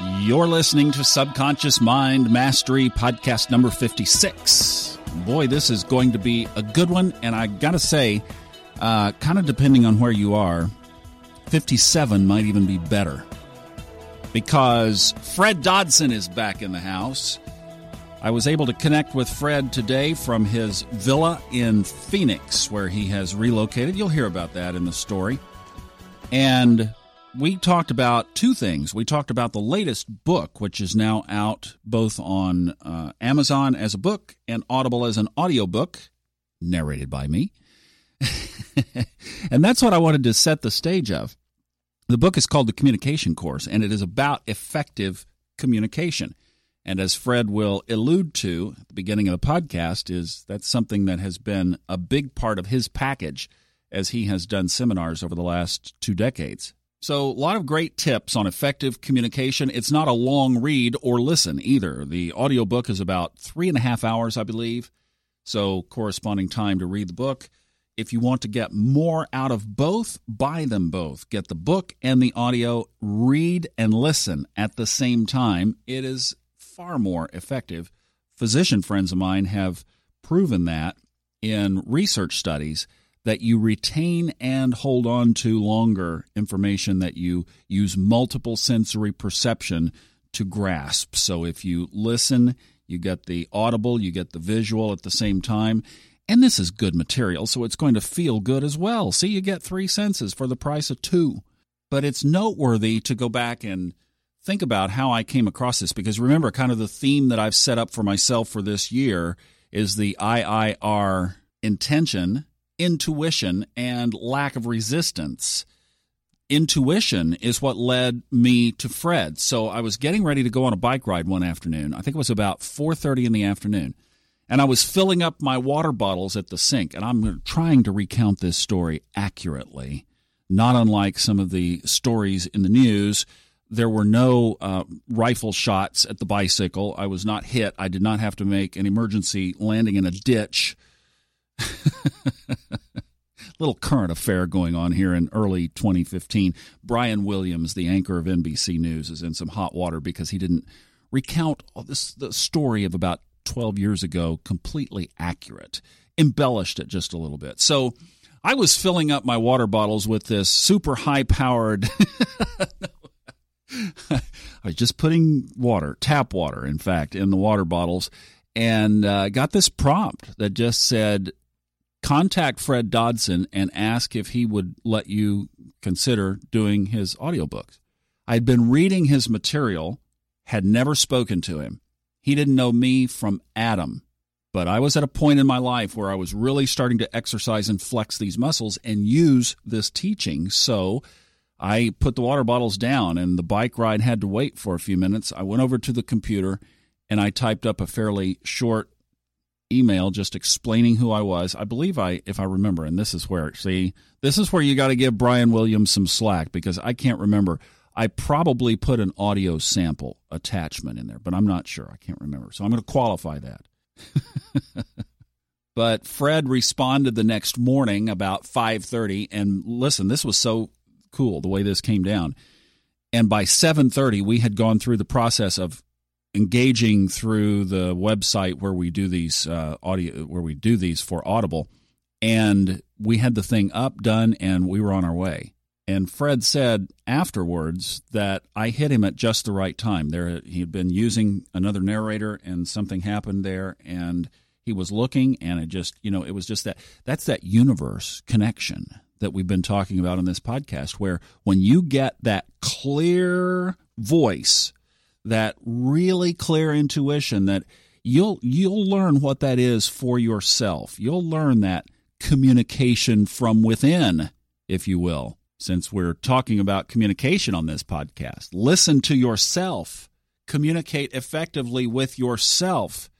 You're listening to Subconscious Mind Mastery Podcast number 56. Boy, this is going to be a good one. And I got to say, uh, kind of depending on where you are, 57 might even be better. Because Fred Dodson is back in the house. I was able to connect with Fred today from his villa in Phoenix, where he has relocated. You'll hear about that in the story. And we talked about two things. We talked about the latest book, which is now out both on uh, Amazon as a book and Audible as an audiobook, narrated by me. and that's what I wanted to set the stage of. The book is called The Communication Course, and it is about effective communication. And as Fred will allude to at the beginning of the podcast, is that's something that has been a big part of his package as he has done seminars over the last two decades. So, a lot of great tips on effective communication. It's not a long read or listen either. The audiobook is about three and a half hours, I believe. So, corresponding time to read the book. If you want to get more out of both, buy them both. Get the book and the audio, read and listen at the same time. It is far more effective. Physician friends of mine have proven that in research studies that you retain and hold on to longer information that you use multiple sensory perception to grasp. So if you listen, you get the audible, you get the visual at the same time. And this is good material, so it's going to feel good as well. See, you get three senses for the price of two. But it's noteworthy to go back and think about how I came across this because remember, kind of the theme that I've set up for myself for this year is the IIR intention intuition and lack of resistance. Intuition is what led me to Fred. So I was getting ready to go on a bike ride one afternoon. I think it was about 4:30 in the afternoon. And I was filling up my water bottles at the sink and I'm trying to recount this story accurately, not unlike some of the stories in the news. There were no uh, rifle shots at the bicycle. I was not hit. I did not have to make an emergency landing in a ditch Little current affair going on here in early 2015. Brian Williams, the anchor of NBC News, is in some hot water because he didn't recount this the story of about 12 years ago completely accurate, embellished it just a little bit. So I was filling up my water bottles with this super high powered. I was just putting water, tap water, in fact, in the water bottles, and uh, got this prompt that just said, contact Fred Dodson and ask if he would let you consider doing his audiobooks. I'd been reading his material, had never spoken to him. He didn't know me from Adam. But I was at a point in my life where I was really starting to exercise and flex these muscles and use this teaching. So I put the water bottles down and the bike ride had to wait for a few minutes. I went over to the computer and I typed up a fairly short email just explaining who I was. I believe I, if I remember, and this is where, see, this is where you got to give Brian Williams some slack because I can't remember. I probably put an audio sample attachment in there, but I'm not sure. I can't remember. So I'm going to qualify that. but Fred responded the next morning about 5:30 and listen, this was so cool the way this came down. And by 7:30 we had gone through the process of engaging through the website where we do these uh, audio where we do these for Audible, and we had the thing up, done, and we were on our way. And Fred said afterwards that I hit him at just the right time. There, he had been using another narrator, and something happened there, and he was looking, and it just, you know, it was just that. That's that universe connection that we've been talking about in this podcast, where when you get that clear voice that really clear intuition that you'll you'll learn what that is for yourself. You'll learn that communication from within, if you will. Since we're talking about communication on this podcast, listen to yourself. Communicate effectively with yourself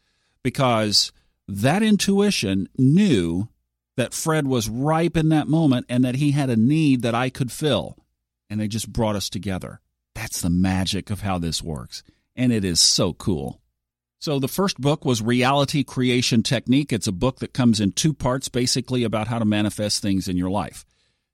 because that intuition knew that Fred was ripe in that moment and that he had a need that I could fill. And they just brought us together. That's the magic of how this works. And it is so cool. So, the first book was Reality Creation Technique. It's a book that comes in two parts, basically about how to manifest things in your life.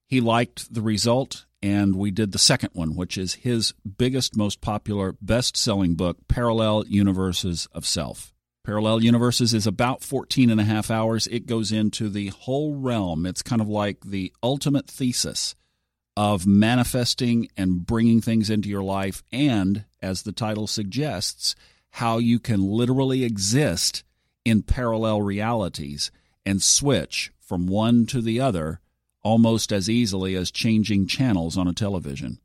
He liked the result and we did the second one, which is his biggest, most popular, best selling book, Parallel Universes of Self. Parallel Universes is about 14 and a half hours. It goes into the whole realm. It's kind of like the ultimate thesis of manifesting and bringing things into your life, and as the title suggests, how you can literally exist in parallel realities and switch from one to the other almost as easily as changing channels on a television.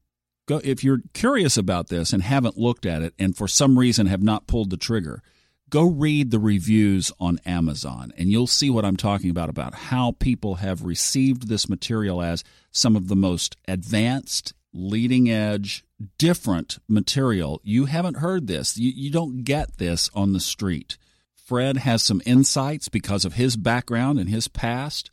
Go, if you're curious about this and haven't looked at it and for some reason have not pulled the trigger, go read the reviews on Amazon and you'll see what I'm talking about about how people have received this material as some of the most advanced, leading edge, different material. You haven't heard this. You, you don't get this on the street. Fred has some insights because of his background and his past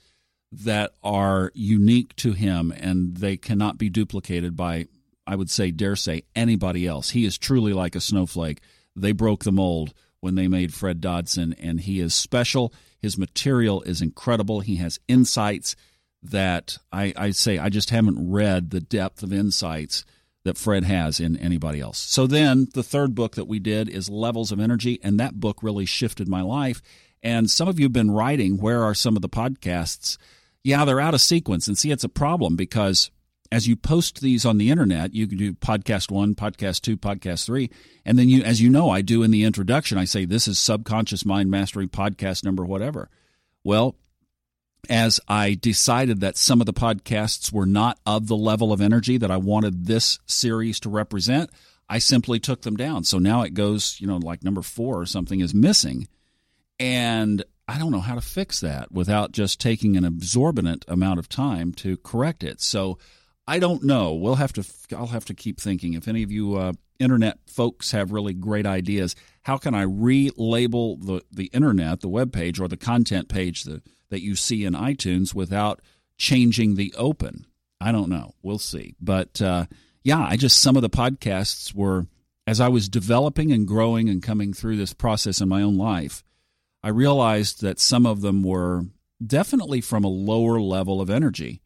that are unique to him and they cannot be duplicated by, I would say, dare say, anybody else. He is truly like a snowflake. They broke the mold when they made Fred Dodson, and he is special. His material is incredible. He has insights that I, I say I just haven't read the depth of insights that Fred has in anybody else. So then the third book that we did is Levels of Energy, and that book really shifted my life. And some of you have been writing, where are some of the podcasts? Yeah, they're out of sequence. And see, it's a problem because as you post these on the internet, you can do podcast one, podcast two, podcast three. And then you, as you know, I do in the introduction, I say, this is subconscious mind mastery podcast number, whatever. Well, as I decided that some of the podcasts were not of the level of energy that I wanted this series to represent, I simply took them down. So now it goes, you know, like number four or something is missing. And I don't know how to fix that without just taking an absorbent amount of time to correct it. So I don't know. We'll have to. I'll have to keep thinking. If any of you uh, internet folks have really great ideas, how can I relabel the the internet, the web page, or the content page that that you see in iTunes without changing the open? I don't know. We'll see. But uh, yeah, I just some of the podcasts were as I was developing and growing and coming through this process in my own life. I realized that some of them were definitely from a lower level of energy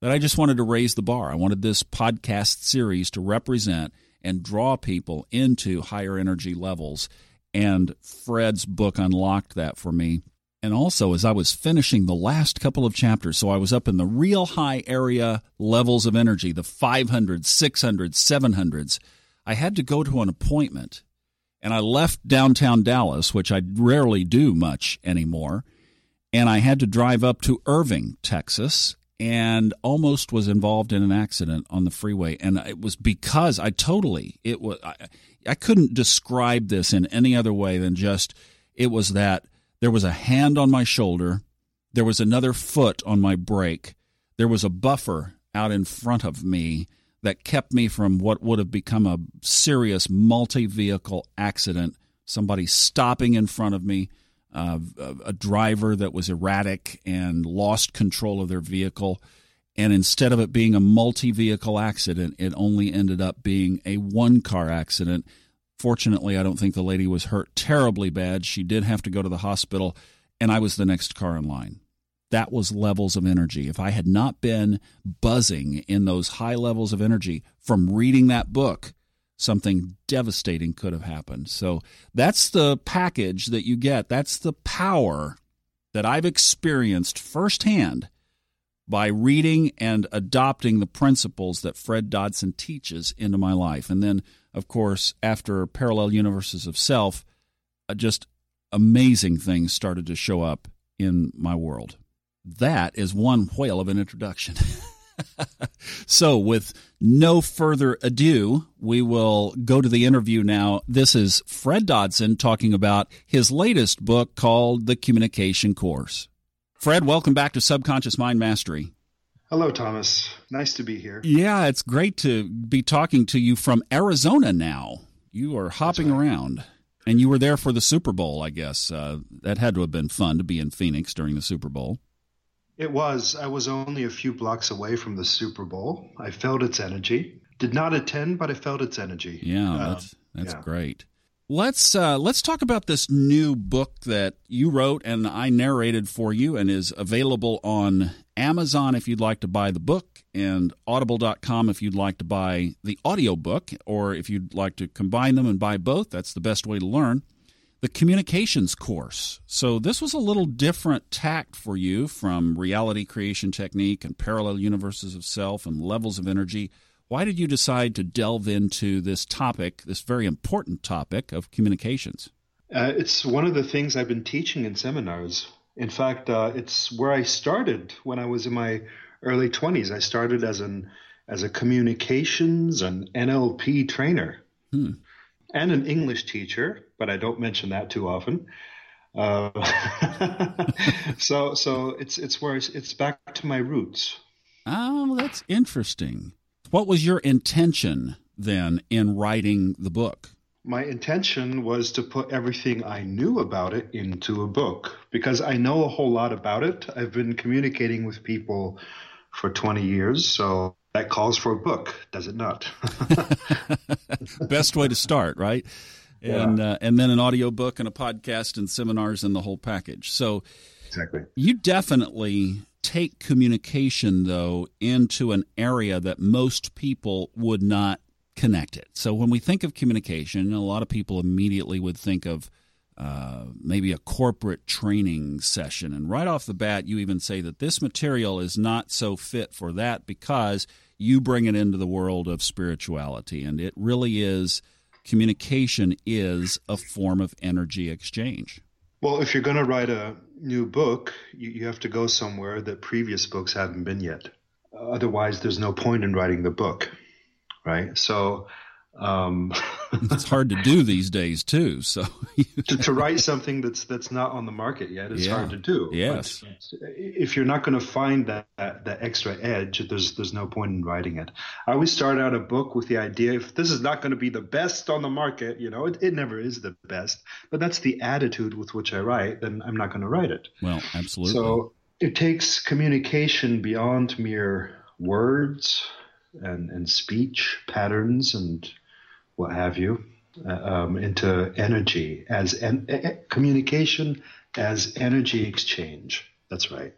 that I just wanted to raise the bar. I wanted this podcast series to represent and draw people into higher energy levels. And Fred's book unlocked that for me. And also, as I was finishing the last couple of chapters, so I was up in the real high area levels of energy, the 500s, 600s, 700s, I had to go to an appointment. And I left downtown Dallas, which I rarely do much anymore. And I had to drive up to Irving, Texas, and almost was involved in an accident on the freeway. And it was because i totally it was I, I, couldn't describe this in any other way than just it was that there was a hand on my shoulder there was another foot on my brake there was a buffer out in front of me that kept me from what would have become a serious multi-vehicle accident somebody stopping in front of me uh, a driver that was erratic and lost control of their vehicle. And instead of it being a multi vehicle accident, it only ended up being a one car accident. Fortunately, I don't think the lady was hurt terribly bad. She did have to go to the hospital, and I was the next car in line. That was levels of energy. If I had not been buzzing in those high levels of energy from reading that book, something devastating could have happened. So that's the package that you get. That's the power that I've experienced firsthand by reading and adopting the principles that Fred Dodson teaches into my life. And then, of course, after Parallel Universes of Self, uh, just amazing things started to show up in my world. That is one whale of an introduction. so, with no further ado, we will go to the interview now. This is Fred Dodson talking about his latest book called The Communication Course. Fred, welcome back to Subconscious Mind Mastery. Hello, Thomas. Nice to be here. Yeah, it's great to be talking to you from Arizona now. You are hopping right. around. And you were there for the Super Bowl, I guess. Uh, that had to have been fun to be in Phoenix during the Super Bowl. It was. I was only a few blocks away from the Super Bowl. I felt its energy. Did not attend, but I felt its energy. Yeah, uh, that's that's yeah. great. Let's uh, let's talk about this new book that you wrote and I narrated for you and is available on Amazon if you'd like to buy the book and audible.com if you'd like to buy the audiobook or if you'd like to combine them and buy both that's the best way to learn the communications course. So this was a little different tact for you from reality creation technique and parallel universes of self and levels of energy why did you decide to delve into this topic, this very important topic of communications? Uh, it's one of the things I've been teaching in seminars. In fact, uh, it's where I started when I was in my early 20s. I started as an as a communications and NLP trainer hmm. And an English teacher, but I don't mention that too often. Uh, so so it's it's where it's, it's back to my roots. Oh, that's interesting. What was your intention then in writing the book? My intention was to put everything I knew about it into a book because I know a whole lot about it. I've been communicating with people for 20 years, so that calls for a book, does it not? Best way to start, right? And yeah. uh, and then an audiobook and a podcast and seminars and the whole package. So Exactly. You definitely take communication, though, into an area that most people would not connect it. So when we think of communication, a lot of people immediately would think of uh, maybe a corporate training session. And right off the bat, you even say that this material is not so fit for that because you bring it into the world of spirituality. And it really is, communication is a form of energy exchange. Well, if you're going to write a new book, you, you, have to go somewhere that previous books haven't been yet. Otherwise, there's no point in writing the book, right? So um, it's hard to do these days too. So to, to, write something that's that's not on the market yet is yeah. hard to do. Yes. But if you're not going to find that, that, that extra edge, there's there's no point in writing it. I always start out a book with the idea if this is not going to be the best on the market, you know, it, it never is the best. But that's the attitude with which I write. Then I'm not going to write it. Well, absolutely. So it takes communication beyond mere words and, and speech patterns and what have you, uh, um, into energy as en- communication as energy exchange. That's right.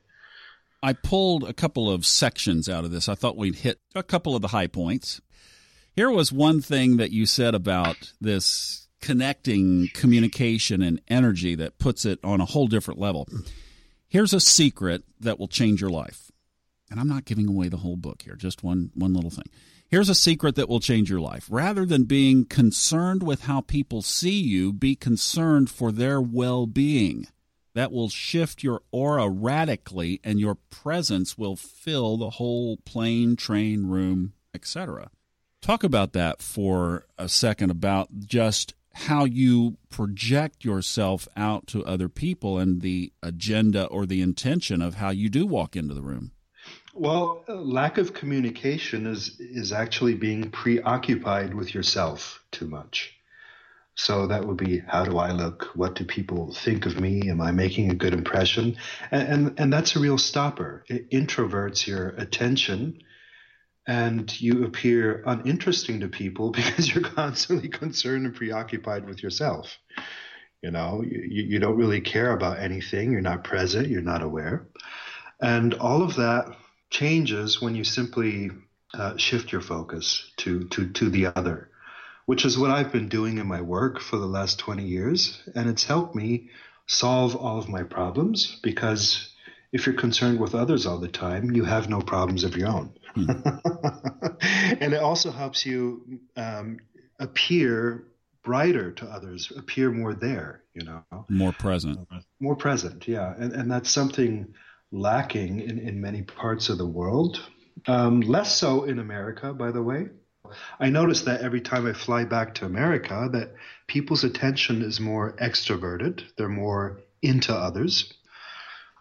I pulled a couple of sections out of this. I thought we'd hit a couple of the high points. Here was one thing that you said about this connecting communication and energy that puts it on a whole different level. Here's a secret that will change your life. And I'm not giving away the whole book here, just one one little thing. Here's a secret that will change your life. Rather than being concerned with how people see you, be concerned for their well being. That will shift your aura radically, and your presence will fill the whole plane, train, room, etc. Talk about that for a second about just how you project yourself out to other people and the agenda or the intention of how you do walk into the room. Well, uh, lack of communication is is actually being preoccupied with yourself too much. So that would be how do I look? What do people think of me? Am I making a good impression? And and, and that's a real stopper. It introverts your attention and you appear uninteresting to people because you're constantly concerned and preoccupied with yourself. You know, you, you don't really care about anything. You're not present. You're not aware. And all of that changes when you simply uh, shift your focus to, to, to the other, which is what I've been doing in my work for the last 20 years. And it's helped me solve all of my problems because if you're concerned with others all the time, you have no problems of your own. Hmm. and it also helps you um, appear brighter to others, appear more there, you know. More present. More present, yeah. And, and that's something lacking in, in many parts of the world. Um, less so in America, by the way. I notice that every time I fly back to America, that people's attention is more extroverted. They're more into others.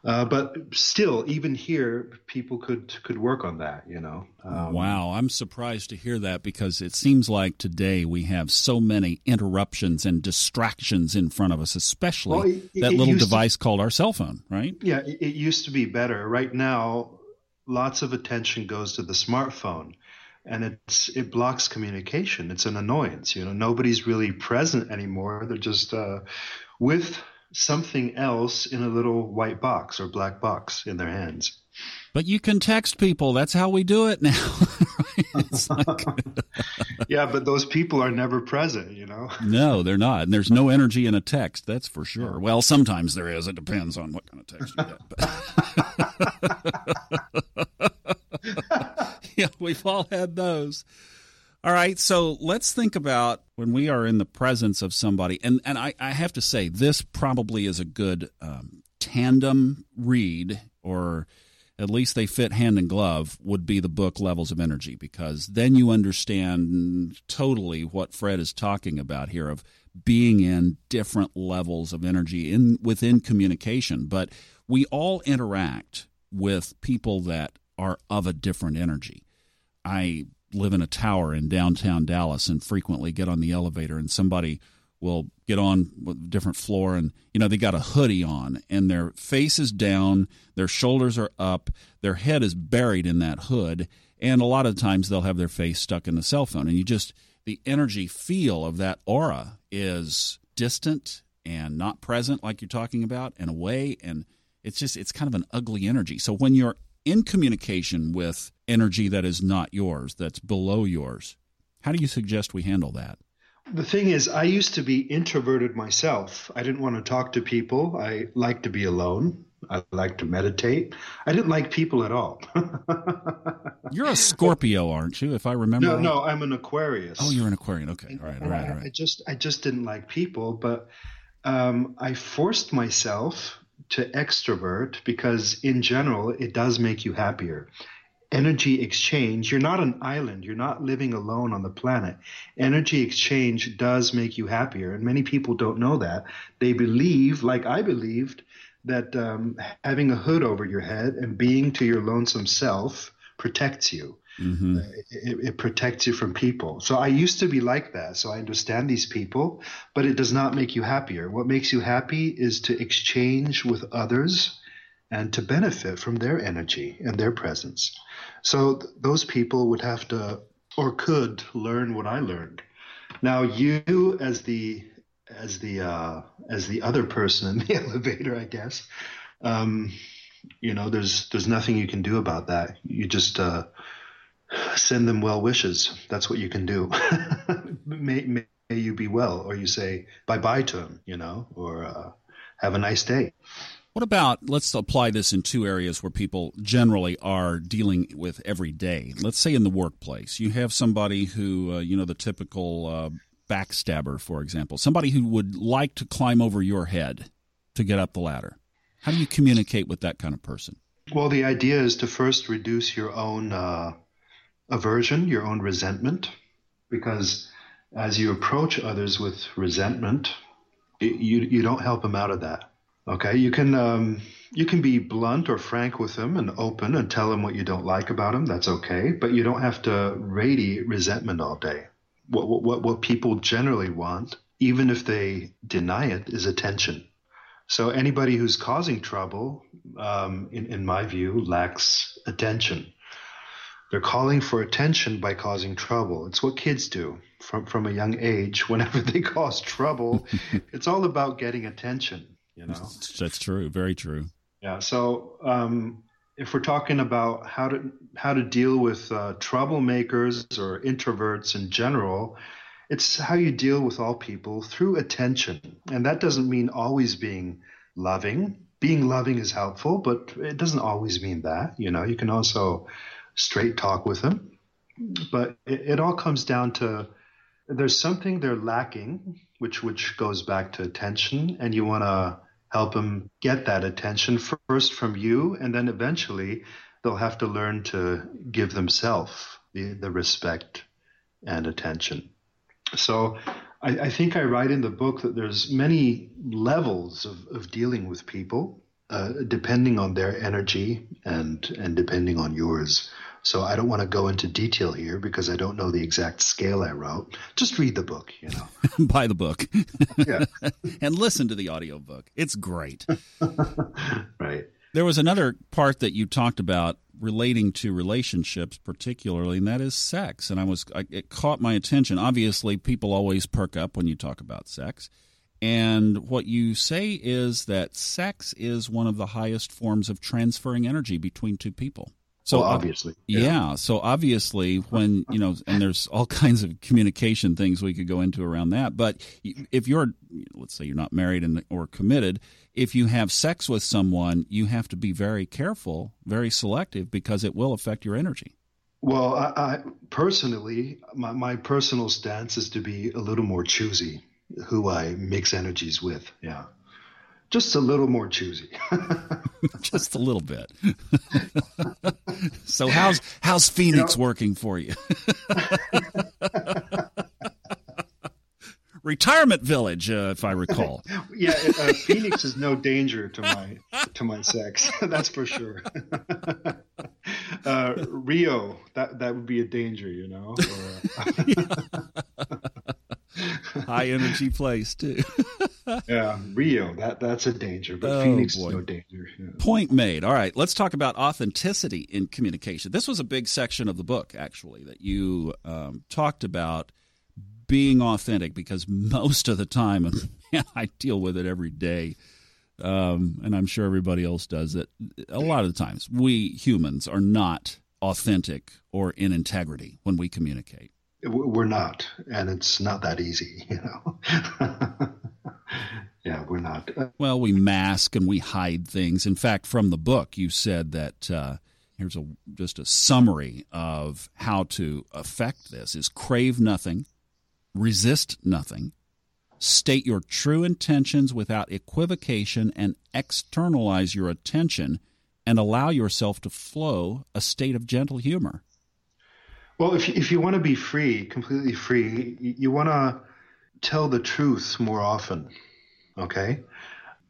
Uh, but still, even here, people could could work on that. You know. Um, wow, I'm surprised to hear that because it seems like today we have so many interruptions and distractions in front of us, especially well, it, that it little device to, called our cell phone. Right? Yeah, it, it used to be better. Right now, lots of attention goes to the smartphone, and it's it blocks communication. It's an annoyance. You know, nobody's really present anymore. They're just uh, with something else in a little white box or black box in their hands. But you can text people. That's how we do it now. like... yeah, but those people are never present, you know? no, they're not. And there's no energy in a text, that's for sure. Well, sometimes there is. It depends on what kind of text you get. yeah, we've all had those. All right, so let's think about when we are in the presence of somebody, and and I, I have to say this probably is a good um, tandem read, or at least they fit hand in glove. Would be the book Levels of Energy because then you understand totally what Fred is talking about here of being in different levels of energy in within communication. But we all interact with people that are of a different energy. I live in a tower in downtown Dallas and frequently get on the elevator and somebody will get on a different floor and you know they got a hoodie on and their face is down their shoulders are up their head is buried in that hood and a lot of times they'll have their face stuck in the cell phone. And you just the energy feel of that aura is distant and not present like you're talking about and away and it's just it's kind of an ugly energy. So when you're in communication with energy that is not yours, that's below yours. How do you suggest we handle that? The thing is, I used to be introverted myself. I didn't want to talk to people. I like to be alone. I like to meditate. I didn't like people at all. you're a Scorpio, aren't you? If I remember. No, right? no, I'm an Aquarius. Oh, you're an Aquarian. Okay, all right, all right, all right. I just, I just didn't like people, but um, I forced myself to extrovert because in general it does make you happier. Energy exchange you're not an island. You're not living alone on the planet. Energy exchange does make you happier and many people don't know that. They believe like i believed that um, having a hood over your head and being to your lonesome self protects you Mm-hmm. Uh, it, it, protects you from people. So I used to be like that. So I understand these people, but it does not make you happier. What makes you happy is to exchange with others and to benefit from their energy and their presence. So th- those people would have to or could learn what I learned. Now you as the as the uh, as the other person in the elevator, I guess. Um, you know, there's there's nothing you can do about that. You just uh, send them well wishes. That's what you can do. may, may, you be well, or you say bye bye to them, you know, or uh, have a nice day. What about let's apply this in two areas where people generally are dealing with every day. Let's say in the workplace, you have somebody who, uh, you know, the typical uh, backstabber, for example, somebody who would like to climb over your head to get up the ladder. How do you communicate with that kind of person? Well, the idea is to first reduce your own uh, aversion, your own resentment, because as you approach others with resentment, it, you you don't help them out of that. Okay, you can um, you can be blunt or frank with them and open and tell them what you don't like about them. That's okay, but you don't have to radiate resentment all day. What what what people generally want, even if they deny it, is attention. So anybody who's causing trouble, um, in, in my view, lacks attention. They're calling for attention by causing trouble. It's what kids do from, from a young age. Whenever they cause trouble, it's all about getting attention, you know? That's true. Very true. Yeah. So, um, if we're talking about how to how to deal with uh, troublemakers or introverts in general, it's how you deal with all people through attention, and that doesn't mean always being loving. Being loving is helpful, but it doesn't always mean that. You know, you can also straight talk with them. But it, it all comes down to there's something they're lacking, which which goes back to attention, and you want to help them get that attention first from you, and then eventually they'll have to learn to give themselves the, the respect and attention. So I, I, think I write in the book that there's many levels of, of dealing with people, uh, depending on their energy and and depending on yours. So I don't want to go into detail here because I don't know the exact scale I wrote. Just read the book, you know. Buy the book. yeah. and listen to the audiobook. It's great. right. There was another part that you talked about relating to relationships, particularly, and that is sex. And I was, I, it caught my attention. Obviously, people always perk up when you talk about sex. And what you say is that sex is one of the highest forms of transferring energy between two people. So well, obviously, yeah. yeah. So obviously, when you know, and there's all kinds of communication things we could go into around that. But if you're, let's say, you're not married and or committed, if you have sex with someone, you have to be very careful, very selective, because it will affect your energy. Well, I, I personally, my, my personal stance is to be a little more choosy who I mix energies with. Yeah just a little more choosy. just a little bit. so how's how's Phoenix you know, working for you? Retirement village, uh, if I recall. yeah, uh, Phoenix is no danger to my to my sex. That's for sure. Uh, Rio, that that would be a danger, you know. Or, High energy place too. yeah, Rio, that that's a danger, but oh, Phoenix boy. is no danger. Yeah. Point made. All right, let's talk about authenticity in communication. This was a big section of the book, actually, that you um, talked about being authentic because most of the time, and man, I deal with it every day. Um, and I'm sure everybody else does it. A lot of the times, we humans are not authentic or in integrity when we communicate. We're not, and it's not that easy, you know. yeah, we're not. Well, we mask and we hide things. In fact, from the book, you said that uh, here's a just a summary of how to affect this: is crave nothing, resist nothing, state your true intentions without equivocation, and externalize your attention and allow yourself to flow a state of gentle humor. Well, if if you want to be free, completely free, you want to tell the truth more often, okay?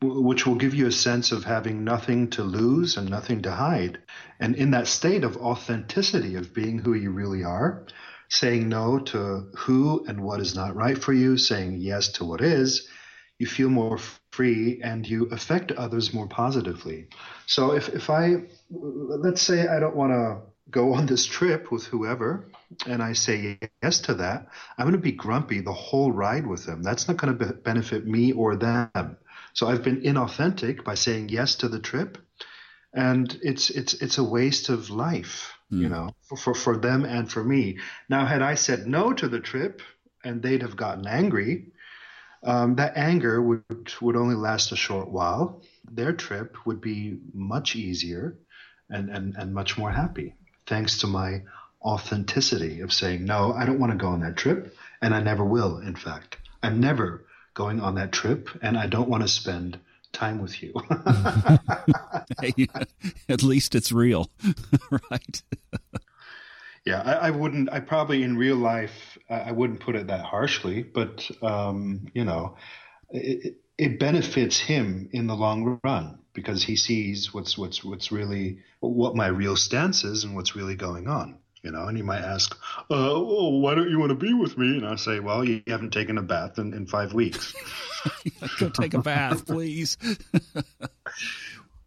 Which will give you a sense of having nothing to lose and nothing to hide. And in that state of authenticity of being who you really are, saying no to who and what is not right for you, saying yes to what is, you feel more free and you affect others more positively. So if, if I, let's say I don't want to go on this trip with whoever and I say yes to that, I'm going to be grumpy the whole ride with them. That's not going to be- benefit me or them. So I've been inauthentic by saying yes to the trip, and it's it's it's a waste of life, mm. you hmm. know, for, for for them and for me. Now, had I said no to the trip, and they'd have gotten angry, um, that anger would would only last a short while. Their trip would be much easier, and and and much more happy thanks to my authenticity of saying, no, I don't want to go on that trip, and I never will, in fact. I'm never going on that trip, and I don't want to spend time with you. hey, at least it's real, right? yeah, I, I, wouldn't, I probably in real life, I wouldn't put it that harshly, but, um, you know, it, it benefits him in the long run because he sees what's what's what's really what my real stance is and what's really going on you know? And he might ask uh, well, why don't you want to be with me? And i say well you haven't taken a bath in, in five weeks. Go take a bath please.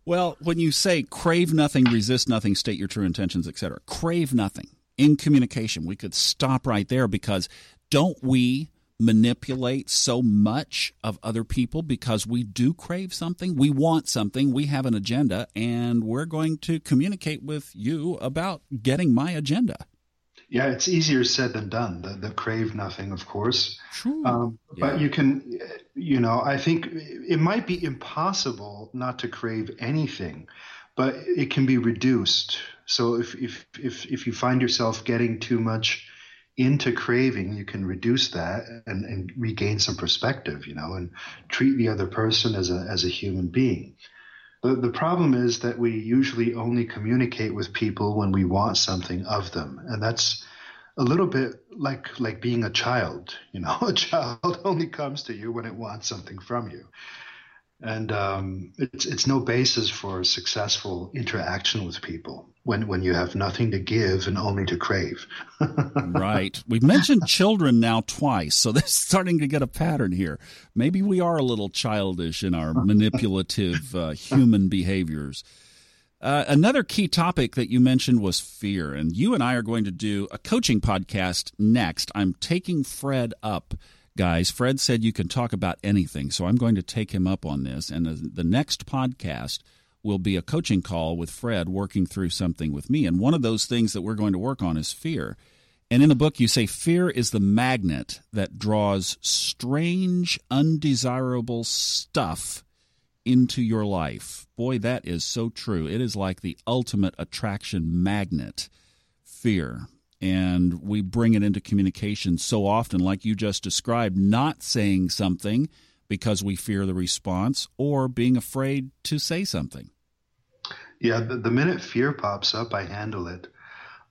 Well when you say crave nothing resist nothing state your true intentions etc crave nothing in communication. We could stop right there because don't we manipulate so much of other people because we do crave something. We want something. We have an agenda, and we're going to communicate with you about getting my agenda. Yeah, it's easier said than done. The, the crave nothing, of course. Um, yeah. But you can, you know, I think it might be impossible not to crave anything, but it can be reduced. So if if if if you find yourself getting too much into craving, you can reduce that and, and regain some perspective, you know, and treat the other person as a, as a human being. The, the problem is that we usually only communicate with people when we want something of them. And that's a little bit like, like being a child, you know, a child only comes to you when it wants something from you and um, it's it's no basis for successful interaction with people when when you have nothing to give and only to crave. right. We've mentioned children now twice, so they're starting to get a pattern here. Maybe we are a little childish in our manipulative uh, human behaviors. Uh, another key topic that you mentioned was fear, and you and I are going to do a coaching podcast next. I'm taking Fred up, guys. Fred said you can talk about anything, so I'm going to take him up on this. And the, the next podcast will be a coaching call with Fred working through something with me. And one of those things that we're going to work on is fear. And in the book, you say fear is the magnet that draws strange, undesirable stuff into your life. Boy, that is so true. It is like the ultimate attraction magnet, fear. And we bring it into communication so often, like you just described, not saying something because we fear the response or being afraid to say something. Yeah, the, the minute fear pops up, I handle it.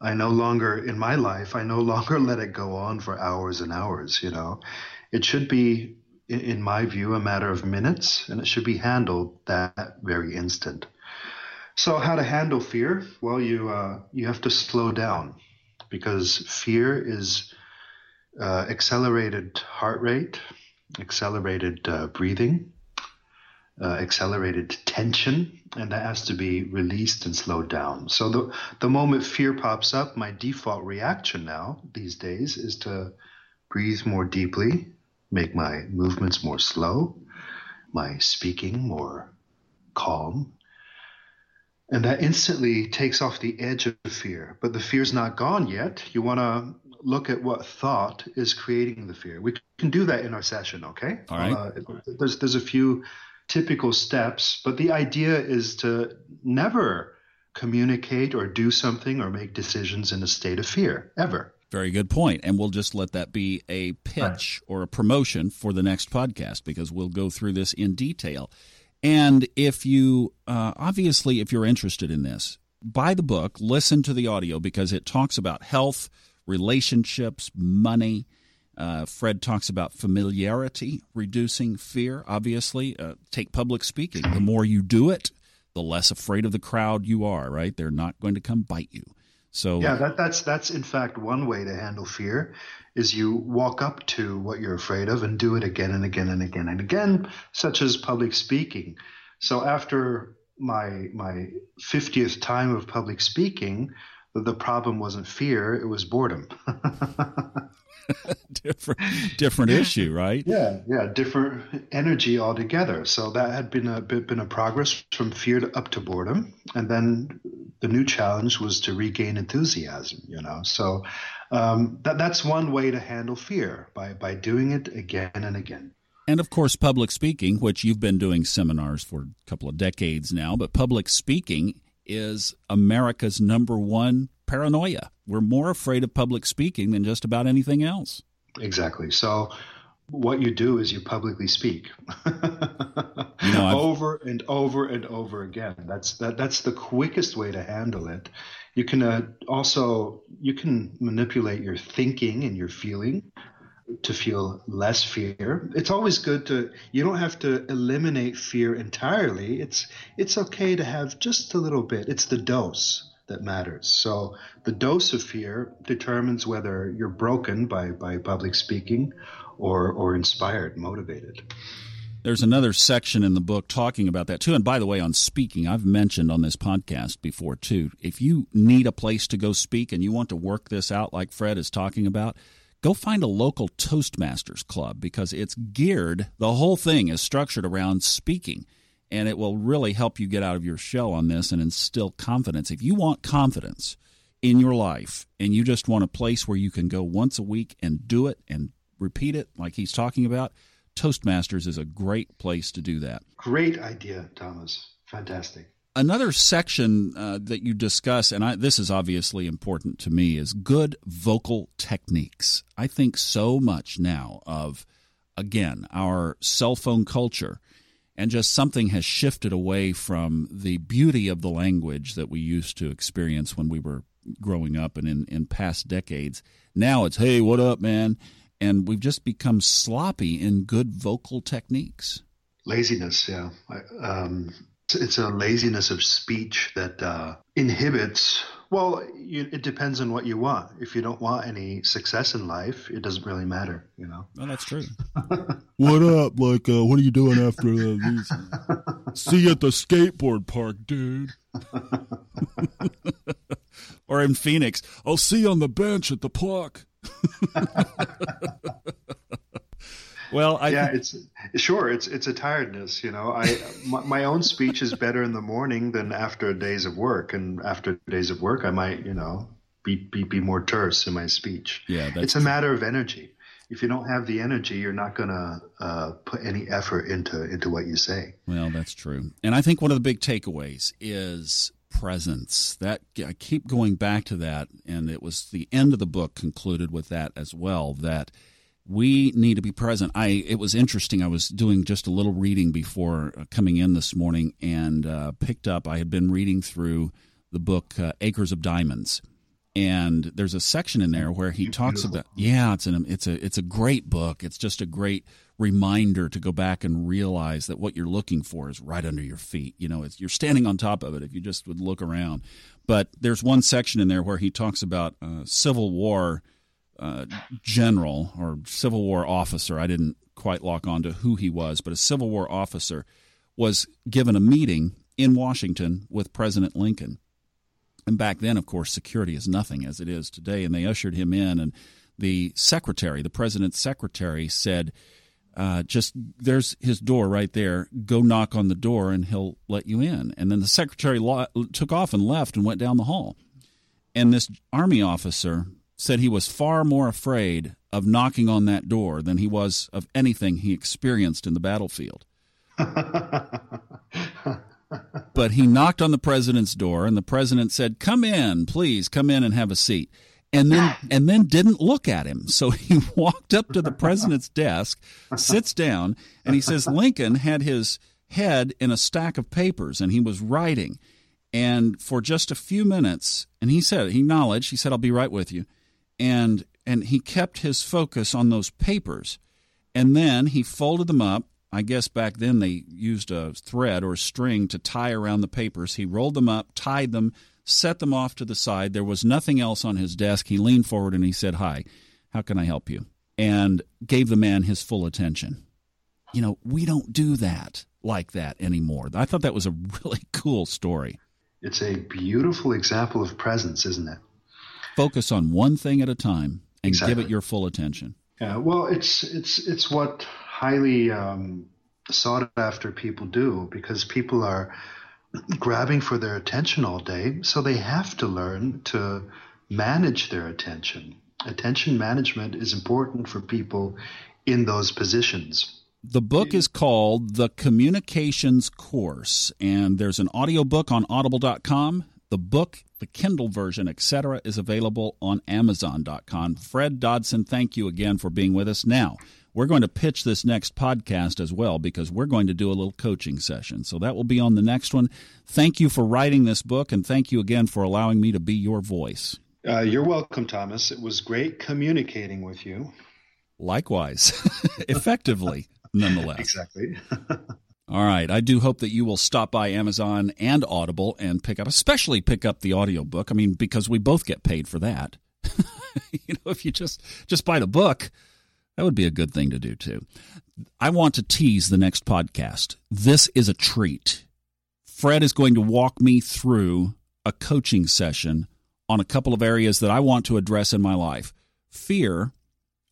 I no longer, in my life, I no longer let it go on for hours and hours, you know. It should be in my view, a matter of minutes, and it should be handled that very instant. So, how to handle fear? Well, you uh, you have to slow down because fear is uh, accelerated heart rate, accelerated uh, breathing, uh, accelerated tension, and that has to be released and slowed down. So, the the moment fear pops up, my default reaction now these days is to breathe more deeply make my movements more slow, my speaking more calm. And that instantly takes off the edge of fear. But the fear's not gone yet. You want to look at what thought is creating the fear. We can do that in our session, okay? All right. Uh, there's, there's a few typical steps, but the idea is to never communicate or do something or make decisions in a state of fear, ever. Very good point. And we'll just let that be a pitch right. or a promotion for the next podcast because we'll go through this in detail. And if you, uh, obviously, if you're interested in this, buy the book, listen to the audio because it talks about health, relationships, money. Uh, Fred talks about familiarity, reducing fear, obviously. Uh, take public speaking. The more you do it, the less afraid of the crowd you are, right? They're not going to come bite you. So yeah, that, that's that's in fact one way to handle fear is you walk up to what you're afraid of and do it again and again and again and again, such as public speaking. So after my my 50th time of public speaking, the problem wasn't fear, it was boredom. different different issue, right? Yeah, yeah, different energy altogether. So that had been a bit been a progress from fear to, up to boredom, and then the new challenge was to regain enthusiasm. You know, so um, that that's one way to handle fear by by doing it again and again. And of course, public speaking, which you've been doing seminars for a couple of decades now, but public speaking is America's number one paranoia. We're more afraid of public speaking than just about anything else. Exactly. So, what you do is you publicly speak you know, over and over and over again. That's that. That's the quickest way to handle it. You can uh, also you can manipulate your thinking and your feeling to feel less fear. It's always good to you don't have to eliminate fear entirely. It's it's okay to have just a little bit. It's the dose that matters. So the dose of fear determines whether you're broken by, by public speaking or, or inspired, motivated. There's another section in the book talking about that too. And by the way, on speaking, I've mentioned on this podcast before too. If you need a place to go speak and you want to work this out like Fred is talking about, go find a local Toastmasters club because it's geared, the whole thing is structured around speaking and it will really help you get out of your shell on this and instill confidence. If you want confidence in your life and you just want a place where you can go once a week and do it and repeat it like he's talking about, Toastmasters is a great place to do that. Great idea, Thomas. Fantastic. Another section uh, that you discuss, and I, this is obviously important to me, is good vocal techniques. I think so much now of, again, our cell phone culture and just something has shifted away from the beauty of the language that we used to experience when we were growing up and in, in past decades. Now it's, hey, what up, man? And we've just become sloppy in good vocal techniques. Laziness, yeah. Um, it's a laziness of speech that uh, inhibits Well, you, it depends on what you want. If you don't want any success in life, it doesn't really matter, you know. Well, that's true. what up? Like, uh, what are you doing after uh, these? See you at the skateboard park, dude. or in Phoenix, I'll see you on the bench at the pluck. well, I yeah, it's sure it's it's a tiredness. You know, I my, my, own speech is better in the morning than after days of work, and after days of work, I might you know be be, be more terse in my speech. Yeah, it's a matter of energy. If you don't have the energy, you're not going to uh, put any effort into into what you say. Well, that's true, and I think one of the big takeaways is presence. That I keep going back to that, and it was the end of the book concluded with that as well. That we need to be present. I it was interesting. I was doing just a little reading before uh, coming in this morning, and uh, picked up. I had been reading through the book uh, Acres of Diamonds, and there's a section in there where he talks about yeah, it's an it's a it's a great book. It's just a great reminder to go back and realize that what you're looking for is right under your feet. You know, you're standing on top of it if you just would look around. But there's one section in there where he talks about uh, Civil War uh, general or Civil War officer. I didn't quite lock on to who he was, but a Civil War officer was given a meeting in Washington with President Lincoln. And back then, of course, security is nothing as it is today. And they ushered him in, and the secretary, the president's secretary, said, uh, just there's his door right there. Go knock on the door and he'll let you in. And then the secretary lo- took off and left and went down the hall. And this army officer said he was far more afraid of knocking on that door than he was of anything he experienced in the battlefield. but he knocked on the president's door and the president said, "Come in, please, come in and have a seat." and then and then didn't look at him. So he walked up to the president's desk, sits down, and he says Lincoln had his head in a stack of papers and he was writing. And for just a few minutes, and he said he acknowledged, he said, I'll be right with you. And and he kept his focus on those papers. And then he folded them up. I guess back then they used a thread or a string to tie around the papers. He rolled them up, tied them, set them off to the side. There was nothing else on his desk. He leaned forward and he said, Hi, how can I help you? And gave the man his full attention. You know, we don't do that like that anymore. I thought that was a really cool story. It's a beautiful example of presence, isn't it? Focus on one thing at a time and exactly. give it your full attention. Yeah, well, it's it's it's what highly um, sought after people do because people are grabbing for their attention all day, so they have to learn to manage their attention. Attention management is important for people in those positions. The book is called The Communications Course, and there's an audiobook on audible.com. The book, the Kindle version, etc., is available on amazon.com. Fred Dodson, thank you again for being with us. Now, we're going to pitch this next podcast as well because we're going to do a little coaching session. So that will be on the next one. Thank you for writing this book, and thank you again for allowing me to be your voice. Uh, you're welcome, Thomas. It was great communicating with you. Likewise, effectively, nonetheless. Exactly. All right. I do hope that you will stop by Amazon and Audible and pick up, especially pick up the audiobook. I mean, because we both get paid for that. you know, if you just just buy the book, that would be a good thing to do too. I want to tease the next podcast. This is a treat. Fred is going to walk me through a coaching session on a couple of areas that I want to address in my life fear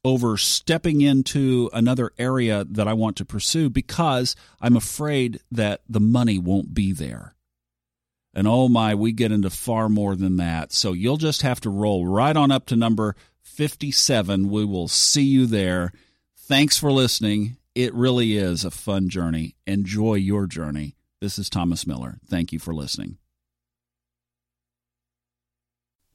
over stepping into another area that I want to pursue because I'm afraid that the money won't be there. And oh my, we get into far more than that. So you'll just have to roll right on up to number 57. We will see you there. Thanks for listening. It really is a fun journey. Enjoy your journey. This is Thomas Miller. Thank you for listening.